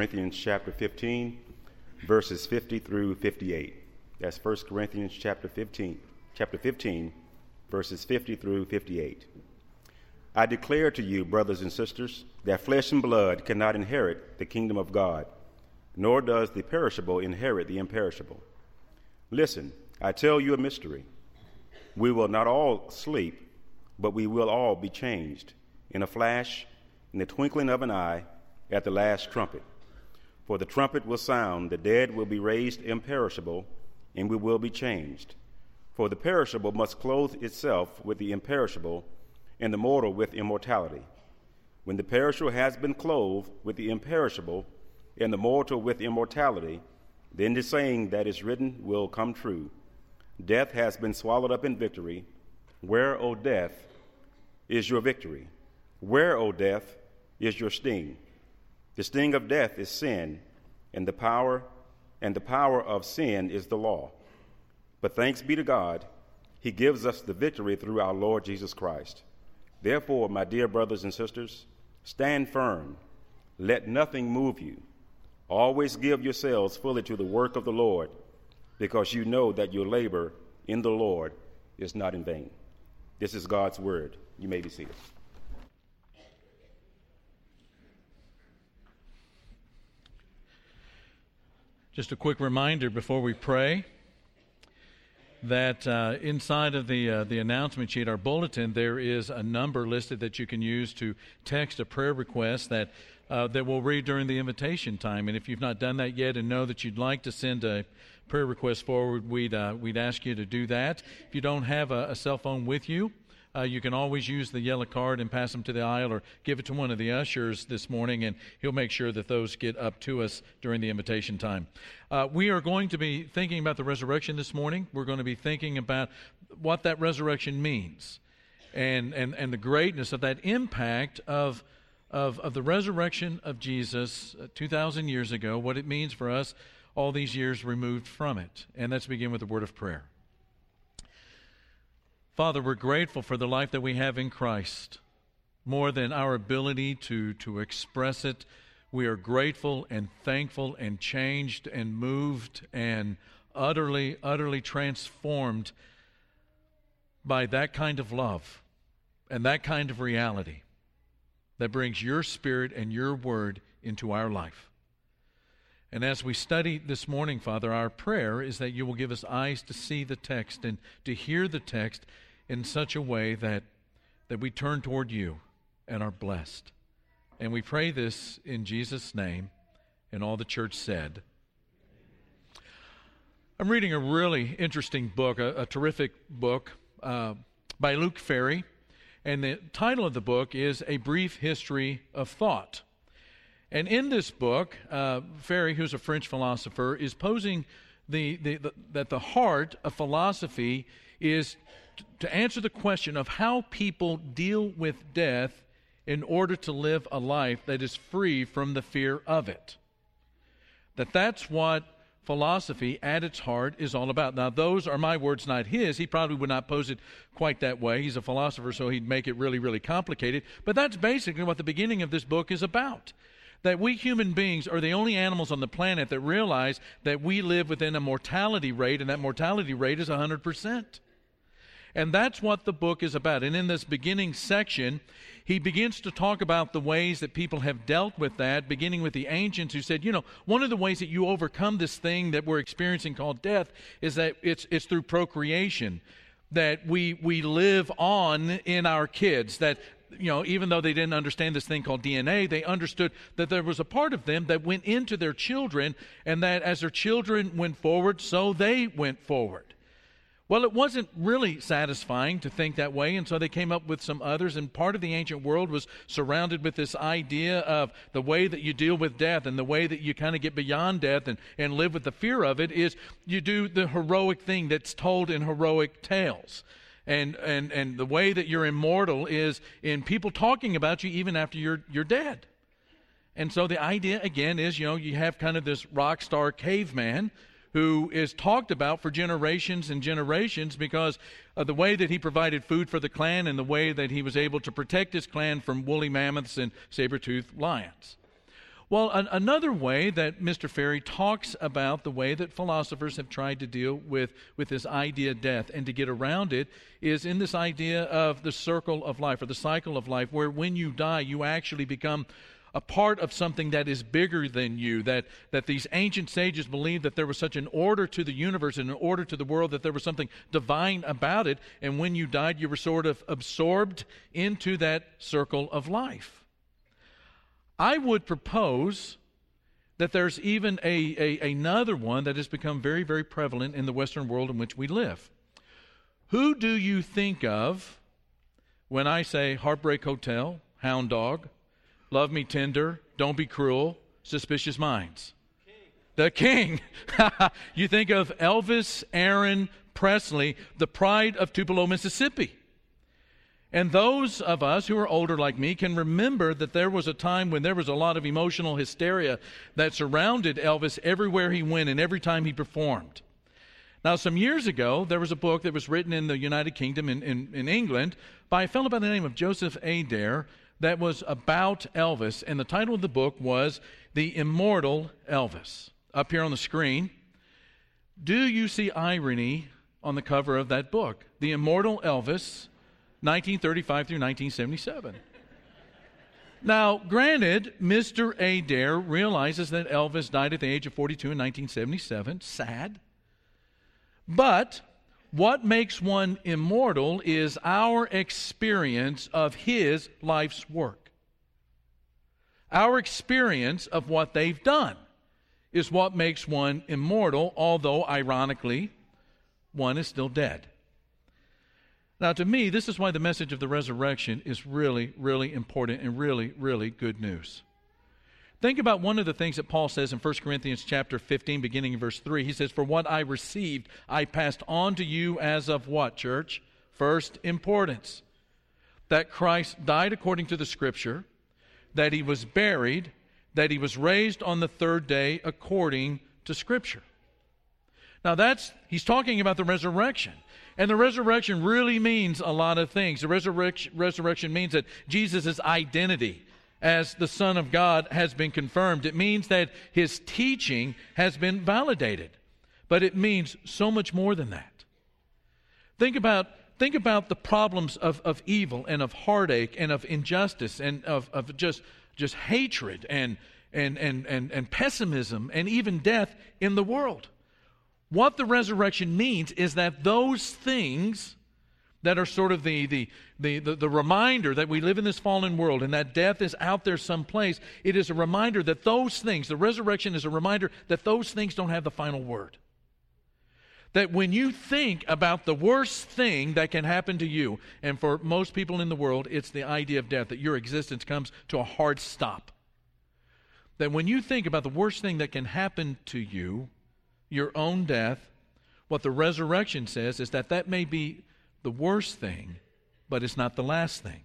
Corinthians chapter 15, verses 50 through 58. That's 1 Corinthians chapter 15, chapter 15, verses 50 through 58. I declare to you, brothers and sisters, that flesh and blood cannot inherit the kingdom of God, nor does the perishable inherit the imperishable. Listen, I tell you a mystery. We will not all sleep, but we will all be changed in a flash, in the twinkling of an eye, at the last trumpet. For the trumpet will sound, the dead will be raised imperishable, and we will be changed. For the perishable must clothe itself with the imperishable, and the mortal with immortality. When the perishable has been clothed with the imperishable, and the mortal with immortality, then the saying that is written will come true Death has been swallowed up in victory. Where, O death, is your victory? Where, O death, is your sting? The sting of death is sin, and the power and the power of sin is the law. But thanks be to God, he gives us the victory through our Lord Jesus Christ. Therefore, my dear brothers and sisters, stand firm. Let nothing move you. Always give yourselves fully to the work of the Lord, because you know that your labor in the Lord is not in vain. This is God's word. You may be seated. Just a quick reminder before we pray that uh, inside of the uh, the announcement sheet, our bulletin, there is a number listed that you can use to text a prayer request that uh, that we'll read during the invitation time. And if you've not done that yet and know that you'd like to send a prayer request forward, we'd uh, we'd ask you to do that. If you don't have a, a cell phone with you, uh, you can always use the yellow card and pass them to the aisle or give it to one of the ushers this morning, and he'll make sure that those get up to us during the invitation time. Uh, we are going to be thinking about the resurrection this morning. We're going to be thinking about what that resurrection means and, and, and the greatness of that impact of, of, of the resurrection of Jesus uh, 2,000 years ago, what it means for us all these years removed from it. And let's begin with a word of prayer. Father, we're grateful for the life that we have in Christ. More than our ability to, to express it, we are grateful and thankful and changed and moved and utterly, utterly transformed by that kind of love and that kind of reality that brings your spirit and your word into our life. And as we study this morning, Father, our prayer is that you will give us eyes to see the text and to hear the text in such a way that, that we turn toward you and are blessed. And we pray this in Jesus' name, and all the church said. I'm reading a really interesting book, a, a terrific book uh, by Luc Ferry, and the title of the book is A Brief History of Thought. And in this book, uh, Ferry, who's a French philosopher, is posing the, the, the, that the heart of philosophy is to answer the question of how people deal with death in order to live a life that is free from the fear of it. That that's what philosophy at its heart is all about. Now, those are my words, not his. He probably would not pose it quite that way. He's a philosopher, so he'd make it really, really complicated. But that's basically what the beginning of this book is about. That we human beings are the only animals on the planet that realize that we live within a mortality rate, and that mortality rate is 100%. And that's what the book is about. And in this beginning section, he begins to talk about the ways that people have dealt with that, beginning with the ancients who said, you know, one of the ways that you overcome this thing that we're experiencing called death is that it's, it's through procreation. That we, we live on in our kids, that you know, even though they didn't understand this thing called DNA, they understood that there was a part of them that went into their children, and that as their children went forward, so they went forward. Well, it wasn't really satisfying to think that way, and so they came up with some others. And part of the ancient world was surrounded with this idea of the way that you deal with death and the way that you kind of get beyond death and, and live with the fear of it is you do the heroic thing that's told in heroic tales. And, and, and the way that you're immortal is in people talking about you even after you're, you're dead. And so the idea, again, is you know, you have kind of this rock star caveman who is talked about for generations and generations because of the way that he provided food for the clan and the way that he was able to protect his clan from woolly mammoths and saber toothed lions. Well, an, another way that Mr. Ferry talks about the way that philosophers have tried to deal with, with this idea of death and to get around it is in this idea of the circle of life or the cycle of life, where when you die, you actually become a part of something that is bigger than you. That, that these ancient sages believed that there was such an order to the universe and an order to the world, that there was something divine about it. And when you died, you were sort of absorbed into that circle of life. I would propose that there's even a, a, another one that has become very, very prevalent in the Western world in which we live. Who do you think of when I say Heartbreak Hotel, Hound Dog, Love Me Tender, Don't Be Cruel, Suspicious Minds? The King. you think of Elvis Aaron Presley, the pride of Tupelo, Mississippi. And those of us who are older like me can remember that there was a time when there was a lot of emotional hysteria that surrounded Elvis everywhere he went and every time he performed. Now, some years ago, there was a book that was written in the United Kingdom in, in, in England by a fellow by the name of Joseph Adair that was about Elvis. And the title of the book was The Immortal Elvis. Up here on the screen, do you see irony on the cover of that book? The Immortal Elvis 1935 through 1977. Now, granted, Mr. Adair realizes that Elvis died at the age of 42 in 1977. Sad. But what makes one immortal is our experience of his life's work. Our experience of what they've done is what makes one immortal, although, ironically, one is still dead. Now, to me, this is why the message of the resurrection is really, really important and really, really good news. Think about one of the things that Paul says in 1 Corinthians chapter 15, beginning in verse 3. He says, For what I received, I passed on to you as of what, church? First importance. That Christ died according to the Scripture, that he was buried, that he was raised on the third day according to Scripture. Now, that's, he's talking about the resurrection. And the resurrection really means a lot of things. The resurrection, resurrection means that Jesus' identity as the Son of God has been confirmed. It means that his teaching has been validated. But it means so much more than that. Think about, think about the problems of, of evil and of heartache and of injustice and of, of just, just hatred and, and, and, and, and pessimism and even death in the world. What the resurrection means is that those things that are sort of the, the, the, the, the reminder that we live in this fallen world and that death is out there someplace, it is a reminder that those things, the resurrection is a reminder that those things don't have the final word. That when you think about the worst thing that can happen to you, and for most people in the world, it's the idea of death, that your existence comes to a hard stop. That when you think about the worst thing that can happen to you, your own death, what the resurrection says is that that may be the worst thing, but it's not the last thing.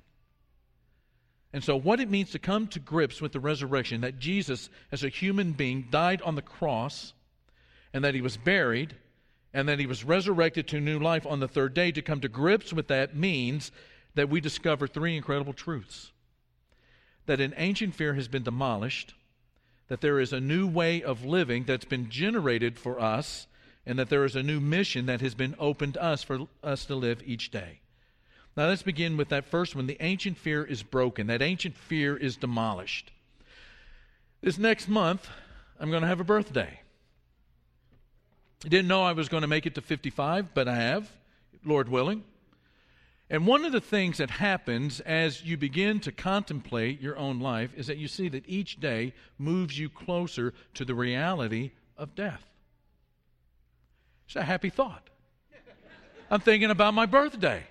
And so, what it means to come to grips with the resurrection, that Jesus, as a human being, died on the cross, and that he was buried, and that he was resurrected to new life on the third day, to come to grips with that means that we discover three incredible truths that an ancient fear has been demolished, that there is a new way of living that's been generated for us, and that there is a new mission that has been opened us for us to live each day. Now let's begin with that first one. The ancient fear is broken, that ancient fear is demolished. This next month, I'm going to have a birthday. I didn't know I was going to make it to 55, but I have, Lord willing. And one of the things that happens as you begin to contemplate your own life is that you see that each day moves you closer to the reality of death. It's a happy thought. I'm thinking about my birthday.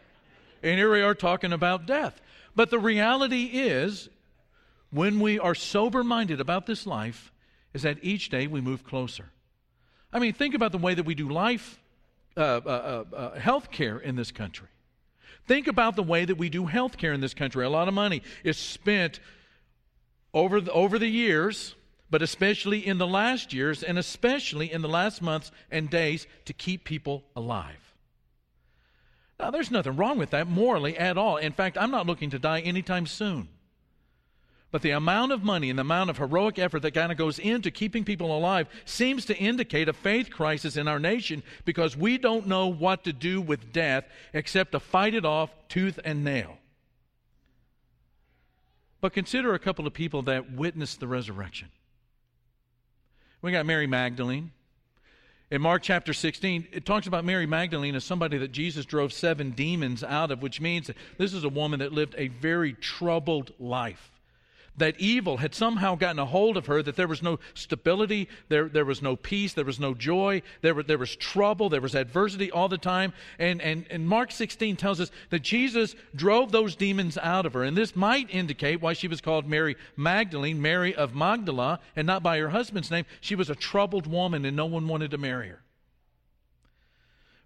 And here we are talking about death. But the reality is, when we are sober minded about this life, is that each day we move closer. I mean, think about the way that we do life, uh, uh, uh, uh health care in this country. Think about the way that we do health care in this country. A lot of money is spent over the, over the years, but especially in the last years, and especially in the last months and days to keep people alive. Now, there's nothing wrong with that morally at all. In fact, I'm not looking to die anytime soon. But the amount of money and the amount of heroic effort that kind of goes into keeping people alive seems to indicate a faith crisis in our nation because we don't know what to do with death except to fight it off tooth and nail. But consider a couple of people that witnessed the resurrection. We got Mary Magdalene. In Mark chapter 16, it talks about Mary Magdalene as somebody that Jesus drove seven demons out of, which means this is a woman that lived a very troubled life that evil had somehow gotten a hold of her, that there was no stability, there, there was no peace, there was no joy, there, were, there was trouble, there was adversity all the time. And, and, and Mark 16 tells us that Jesus drove those demons out of her. And this might indicate why she was called Mary Magdalene, Mary of Magdala, and not by her husband's name. She was a troubled woman and no one wanted to marry her.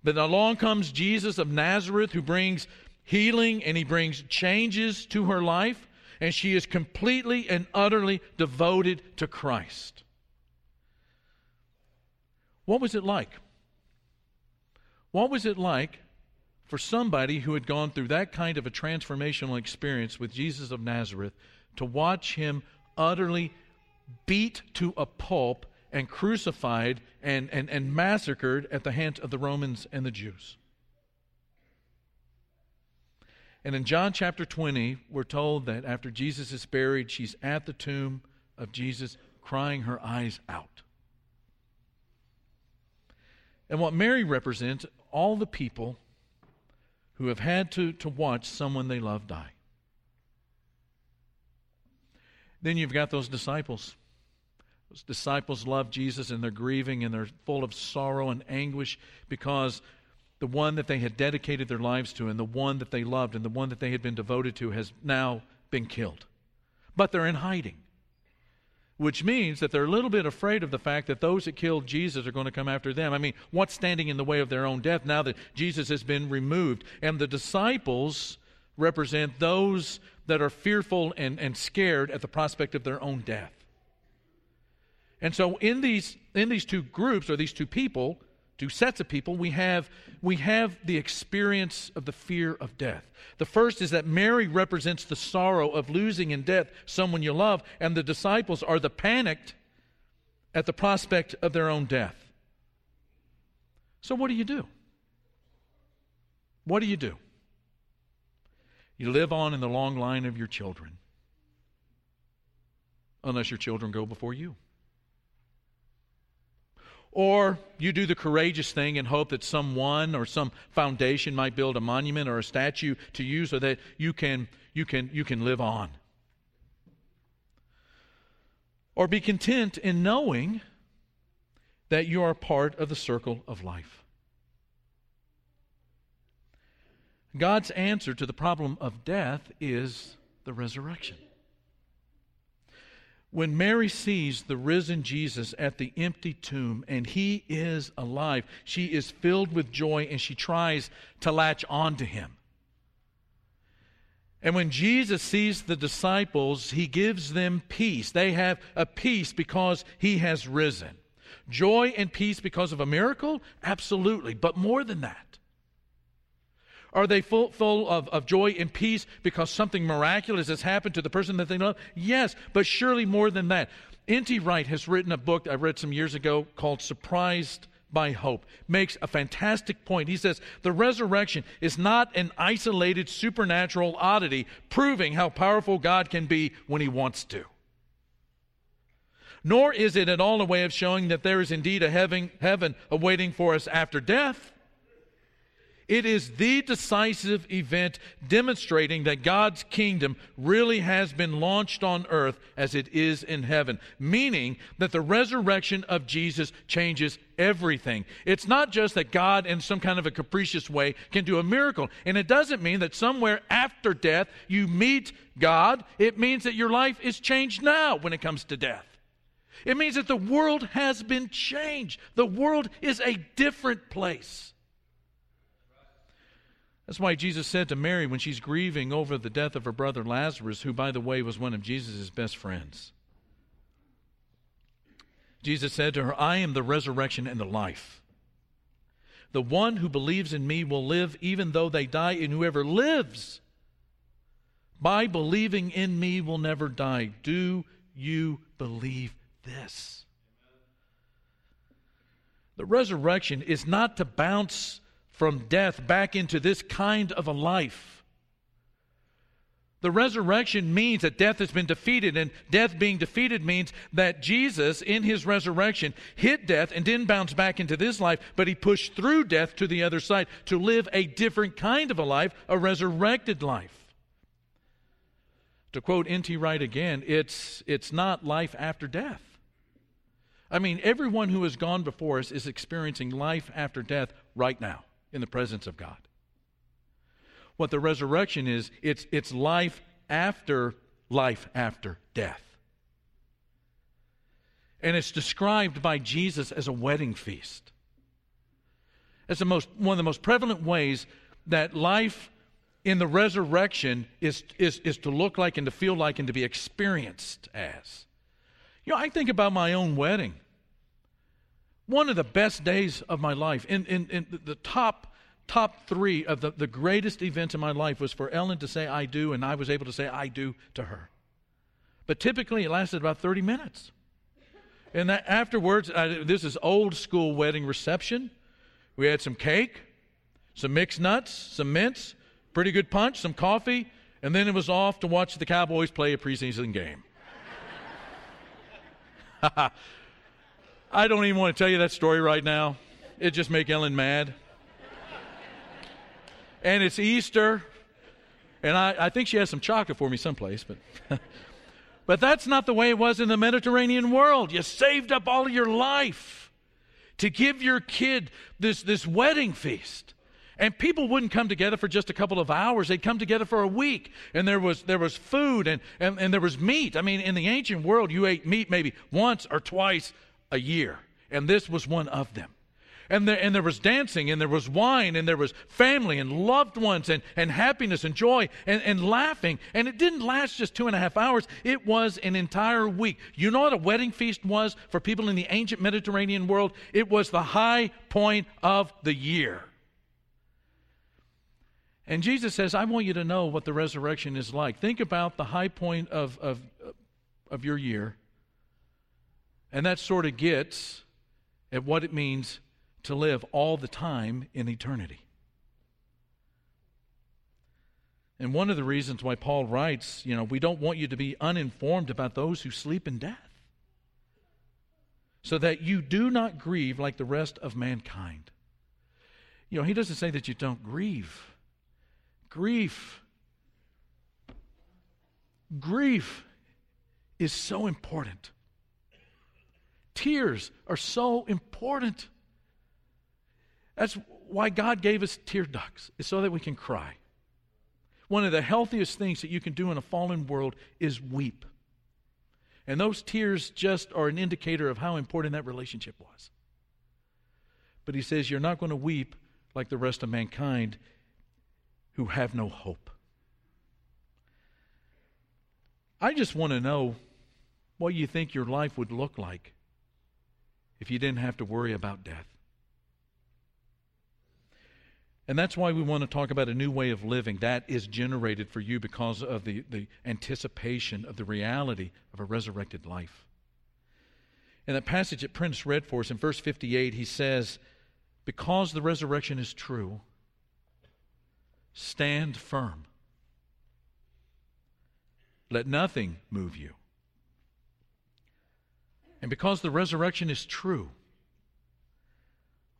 But along comes Jesus of Nazareth who brings healing and he brings changes to her life and she is completely and utterly devoted to Christ. What was it like? What was it like for somebody who had gone through that kind of a transformational experience with Jesus of Nazareth to watch him utterly beat to a pulp and crucified and, and, and massacred at the hands of the Romans and the Jews? And in John chapter 20, we're told that after Jesus is buried, she's at the tomb of Jesus crying her eyes out. And what Mary represents, all the people who have had to, to watch someone they love die. Then you've got those disciples. Those disciples love Jesus and they're grieving and they're full of sorrow and anguish because the one that they had dedicated their lives to, and the one that they loved, and the one that they had been devoted to has now been killed. But they're in hiding, which means that they're a little bit afraid of the fact that those that killed Jesus are going to come after them. I mean, what's standing in the way of their own death now that Jesus has been removed? And the disciples represent those that are fearful and, and scared at the prospect of their own death. And so in these in these two groups or these two people, two sets of people, we have, we have the experience of the fear of death. The first is that Mary represents the sorrow of losing in death someone you love, and the disciples are the panicked at the prospect of their own death. So, what do you do? What do you do? You live on in the long line of your children, unless your children go before you. Or you do the courageous thing and hope that someone or some foundation might build a monument or a statue to you so that you can, you can, you can live on. Or be content in knowing that you are part of the circle of life. God's answer to the problem of death is the resurrection. When Mary sees the risen Jesus at the empty tomb and he is alive, she is filled with joy and she tries to latch on to him. And when Jesus sees the disciples, he gives them peace. They have a peace because he has risen. Joy and peace because of a miracle? Absolutely. But more than that, are they full, full of, of joy and peace because something miraculous has happened to the person that they love? Yes, but surely more than that. N.T. Wright has written a book I read some years ago called Surprised by Hope. Makes a fantastic point. He says the resurrection is not an isolated supernatural oddity proving how powerful God can be when he wants to. Nor is it at all a way of showing that there is indeed a heaven, heaven awaiting for us after death. It is the decisive event demonstrating that God's kingdom really has been launched on earth as it is in heaven, meaning that the resurrection of Jesus changes everything. It's not just that God, in some kind of a capricious way, can do a miracle. And it doesn't mean that somewhere after death you meet God. It means that your life is changed now when it comes to death. It means that the world has been changed. The world is a different place. That's why Jesus said to Mary when she's grieving over the death of her brother Lazarus, who, by the way, was one of Jesus' best friends. Jesus said to her, I am the resurrection and the life. The one who believes in me will live even though they die, and whoever lives by believing in me will never die. Do you believe this? The resurrection is not to bounce from death back into this kind of a life. The resurrection means that death has been defeated, and death being defeated means that Jesus, in his resurrection, hit death and didn't bounce back into this life, but he pushed through death to the other side to live a different kind of a life, a resurrected life. To quote N.T. Wright again, it's, it's not life after death. I mean, everyone who has gone before us is experiencing life after death right now in the presence of God. What the resurrection is, it's, it's life after life after death. And it's described by Jesus as a wedding feast. It's the most, one of the most prevalent ways that life in the resurrection is, is, is to look like and to feel like and to be experienced as. You know, I think about my own wedding. One of the best days of my life, in, in, in the top top three of the, the greatest events in my life was for Ellen to say, I do, and I was able to say, I do to her. But typically it lasted about 30 minutes. And that afterwards, I, this is old school wedding reception. We had some cake, some mixed nuts, some mints, pretty good punch, some coffee, and then it was off to watch the Cowboys play a preseason game. I don't even want to tell you that story right now. It just make Ellen mad and it's Easter. And I, I think she has some chocolate for me someplace, but but that's not the way it was in the Mediterranean world. You saved up all of your life to give your kid this, this wedding feast. And people wouldn't come together for just a couple of hours. They'd come together for a week. And there was, there was food and, and, and there was meat. I mean, in the ancient world, you ate meat maybe once or twice a year. And this was one of them. And there, and there was dancing, and there was wine, and there was family, and loved ones, and, and happiness, and joy, and, and laughing. And it didn't last just two and a half hours, it was an entire week. You know what a wedding feast was for people in the ancient Mediterranean world? It was the high point of the year. And Jesus says, I want you to know what the resurrection is like. Think about the high point of, of, of your year, and that sort of gets at what it means to live all the time in eternity. And one of the reasons why Paul writes, you know, we don't want you to be uninformed about those who sleep in death, so that you do not grieve like the rest of mankind. You know, he doesn't say that you don't grieve. Grief, grief is so important. Tears are so important. That's why God gave us tear ducts, is so that we can cry. One of the healthiest things that you can do in a fallen world is weep. And those tears just are an indicator of how important that relationship was. But he says, You're not going to weep like the rest of mankind who have no hope. I just want to know what you think your life would look like if you didn't have to worry about death. And that's why we want to talk about a new way of living that is generated for you because of the, the anticipation of the reality of a resurrected life. In that passage that Prince read for us in verse 58, he says, Because the resurrection is true, stand firm. Let nothing move you. And because the resurrection is true,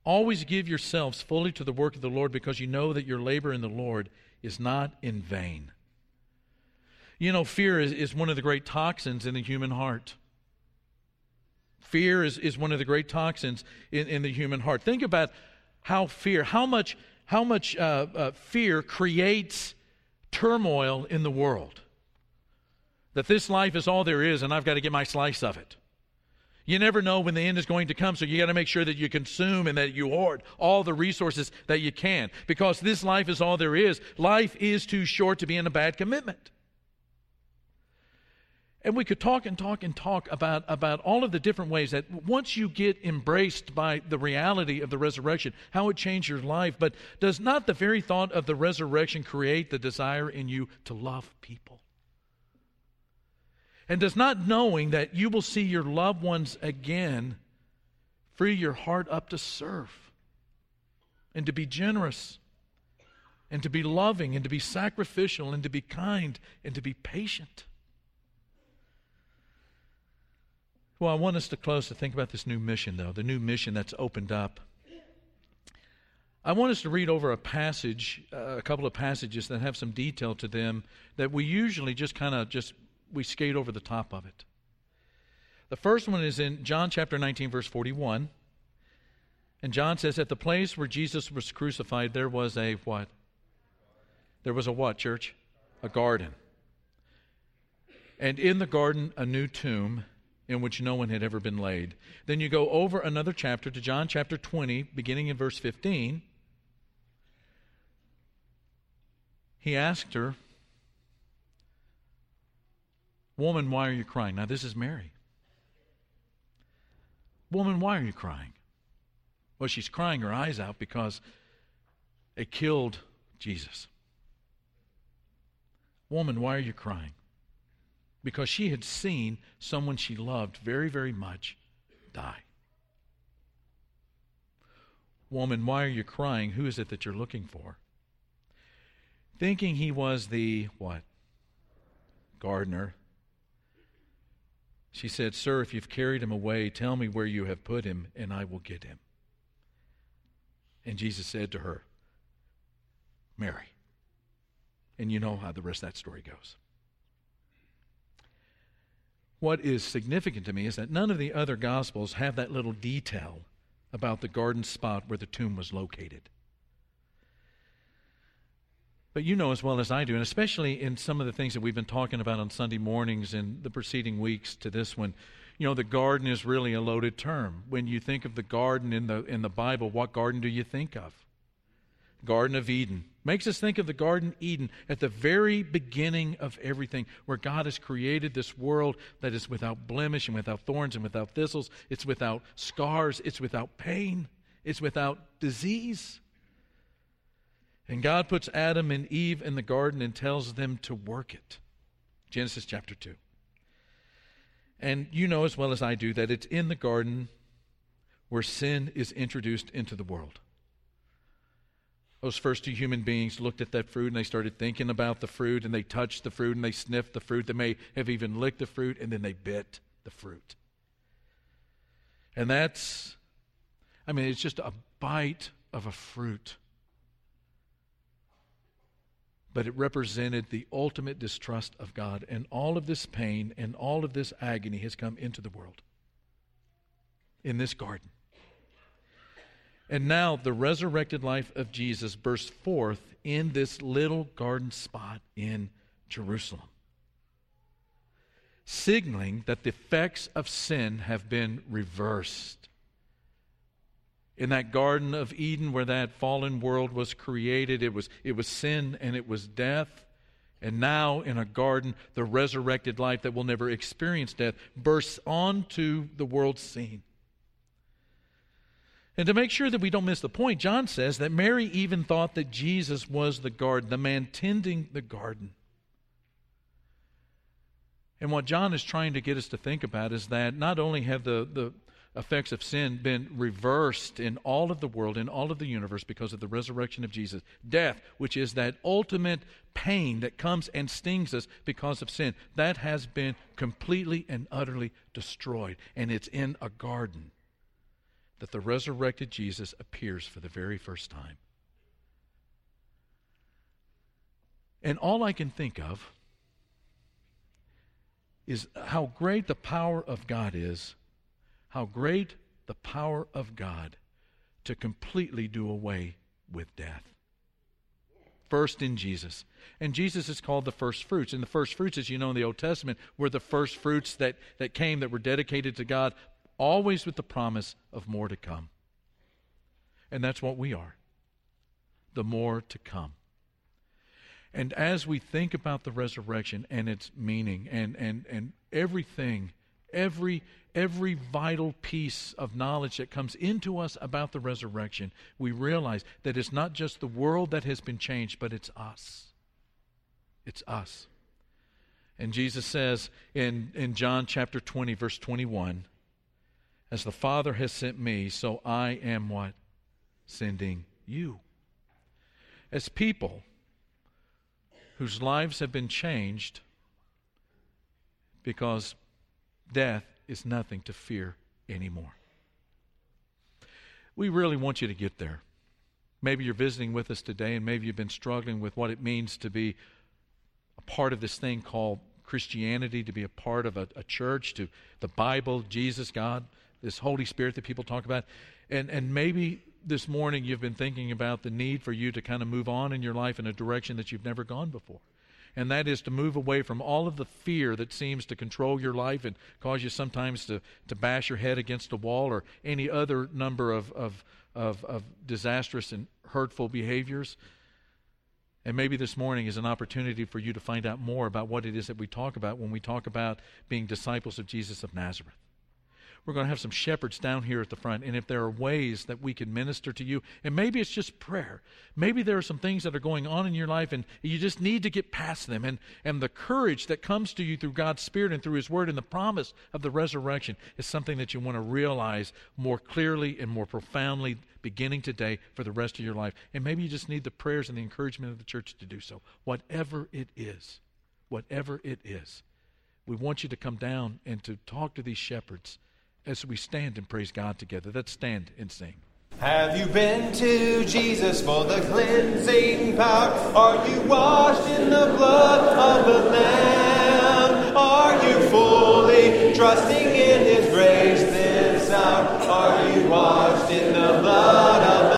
Always give yourselves fully to the work of the Lord because you know that your labor in the Lord is not in vain. You know, fear is, is one of the great toxins in the human heart. Fear is, is one of the great toxins in, in the human heart. Think about how fear, how much, how much uh, uh, fear creates turmoil in the world. That this life is all there is and I've got to get my slice of it. You never know when the end is going to come, so you got to make sure that you consume and that you hoard all the resources that you can. Because this life is all there is. Life is too short to be in a bad commitment. And we could talk and talk and talk about, about all of the different ways that once you get embraced by the reality of the resurrection, how it changed your life. But does not the very thought of the resurrection create the desire in you to love people? And does not knowing that you will see your loved ones again free your heart up to serve and to be generous and to be loving and to be sacrificial and to be kind and to be patient? Well, I want us to close to think about this new mission, though, the new mission that's opened up. I want us to read over a passage, uh, a couple of passages that have some detail to them that we usually just kind of just we skate over the top of it. The first one is in John chapter 19 verse 41. And John says at the place where Jesus was crucified there was a what? There was a what, church? A garden. And in the garden a new tomb in which no one had ever been laid. Then you go over another chapter to John chapter 20, beginning in verse 15. He asked her, Woman, why are you crying? Now, this is Mary. Woman, why are you crying? Well, she's crying her eyes out because they killed Jesus. Woman, why are you crying? because she had seen someone she loved very, very much die. Woman, why are you crying? Who is it that you're looking for? Thinking he was the what? Gardener. She said, Sir, if you've carried him away, tell me where you have put him, and I will get him. And Jesus said to her, Mary. And you know how the rest of that story goes what is significant to me is that none of the other Gospels have that little detail about the garden spot where the tomb was located. But you know as well as I do, and especially in some of the things that we've been talking about on Sunday mornings and the preceding weeks to this one, you know, the garden is really a loaded term. When you think of the garden in the in the Bible, what garden do you think of? Garden of Eden. Makes us think of the Garden Eden at the very beginning of everything, where God has created this world that is without blemish and without thorns and without thistles. It's without scars. It's without pain. It's without disease. And God puts Adam and Eve in the garden and tells them to work it. Genesis chapter 2. And you know as well as I do that it's in the garden where sin is introduced into the world. Those first two human beings looked at that fruit and they started thinking about the fruit and they touched the fruit and they sniffed the fruit. They may have even licked the fruit and then they bit the fruit. And that's, I mean, it's just a bite of a fruit. But it represented the ultimate distrust of God. And all of this pain and all of this agony has come into the world in this garden. And now the resurrected life of Jesus bursts forth in this little garden spot in Jerusalem, signaling that the effects of sin have been reversed. In that Garden of Eden where that fallen world was created, it was, it was sin and it was death. And now, in a garden, the resurrected life that will never experience death bursts onto the world scene. And to make sure that we don't miss the point, John says that Mary even thought that Jesus was the garden, the man tending the garden. And what John is trying to get us to think about is that not only have the, the effects of sin been reversed in all of the world, in all of the universe, because of the resurrection of Jesus, death, which is that ultimate pain that comes and stings us because of sin, that has been completely and utterly destroyed. And it's in a garden that the resurrected Jesus appears for the very first time. And all I can think of is how great the power of God is, how great the power of God to completely do away with death. First in Jesus. And Jesus is called the first fruits. And the first fruits, as you know in the Old Testament, were the first fruits that, that came that were dedicated to God always with the promise of more to come. And that's what we are the more to come. And as we think about the resurrection and its meaning and, and, and everything, every every vital piece of knowledge that comes into us about the resurrection, we realize that it's not just the world that has been changed, but it's us. It's us. And Jesus says in, in John chapter 20, verse 21, As the Father has sent me, so I am what? Sending you. As people whose lives have been changed because death is nothing to fear anymore. We really want you to get there. Maybe you're visiting with us today, and maybe you've been struggling with what it means to be a part of this thing called Christianity, to be a part of a, a church, to the Bible, Jesus, God, this Holy Spirit that people talk about. And, and maybe this morning you've been thinking about the need for you to kind of move on in your life in a direction that you've never gone before and that is to move away from all of the fear that seems to control your life and cause you sometimes to, to bash your head against a wall or any other number of, of, of, of disastrous and hurtful behaviors. And maybe this morning is an opportunity for you to find out more about what it is that we talk about when we talk about being disciples of Jesus of Nazareth. We're going to have some shepherds down here at the front. And if there are ways that we can minister to you, and maybe it's just prayer, maybe there are some things that are going on in your life and you just need to get past them. And, and the courage that comes to you through God's Spirit and through His Word and the promise of the resurrection is something that you want to realize more clearly and more profoundly beginning today for the rest of your life. And maybe you just need the prayers and the encouragement of the church to do so. Whatever it is, whatever it is, we want you to come down and to talk to these shepherds as we stand and praise God together. Let's stand and sing. Have you been to Jesus for the cleansing power? Are you washed in the blood of the Lamb? Are you fully trusting in His grace this hour? Are you washed in